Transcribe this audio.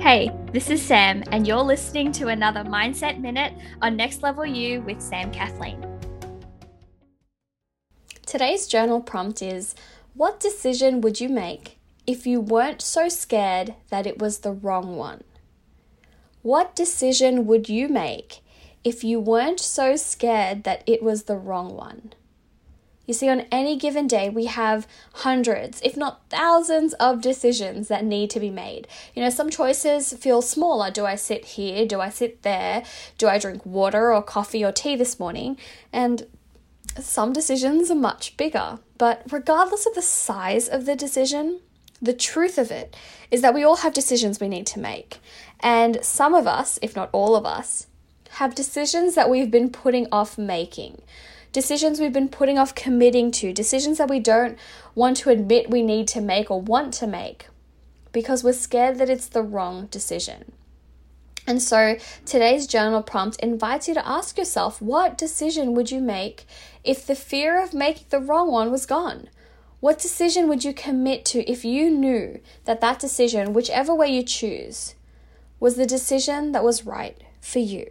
Hey, this is Sam, and you're listening to another Mindset Minute on Next Level You with Sam Kathleen. Today's journal prompt is What decision would you make if you weren't so scared that it was the wrong one? What decision would you make if you weren't so scared that it was the wrong one? You see, on any given day, we have hundreds, if not thousands, of decisions that need to be made. You know, some choices feel smaller. Do I sit here? Do I sit there? Do I drink water or coffee or tea this morning? And some decisions are much bigger. But regardless of the size of the decision, the truth of it is that we all have decisions we need to make. And some of us, if not all of us, have decisions that we've been putting off making decisions we've been putting off committing to, decisions that we don't want to admit we need to make or want to make because we're scared that it's the wrong decision. And so today's journal prompt invites you to ask yourself what decision would you make if the fear of making the wrong one was gone? What decision would you commit to if you knew that that decision, whichever way you choose, was the decision that was right for you?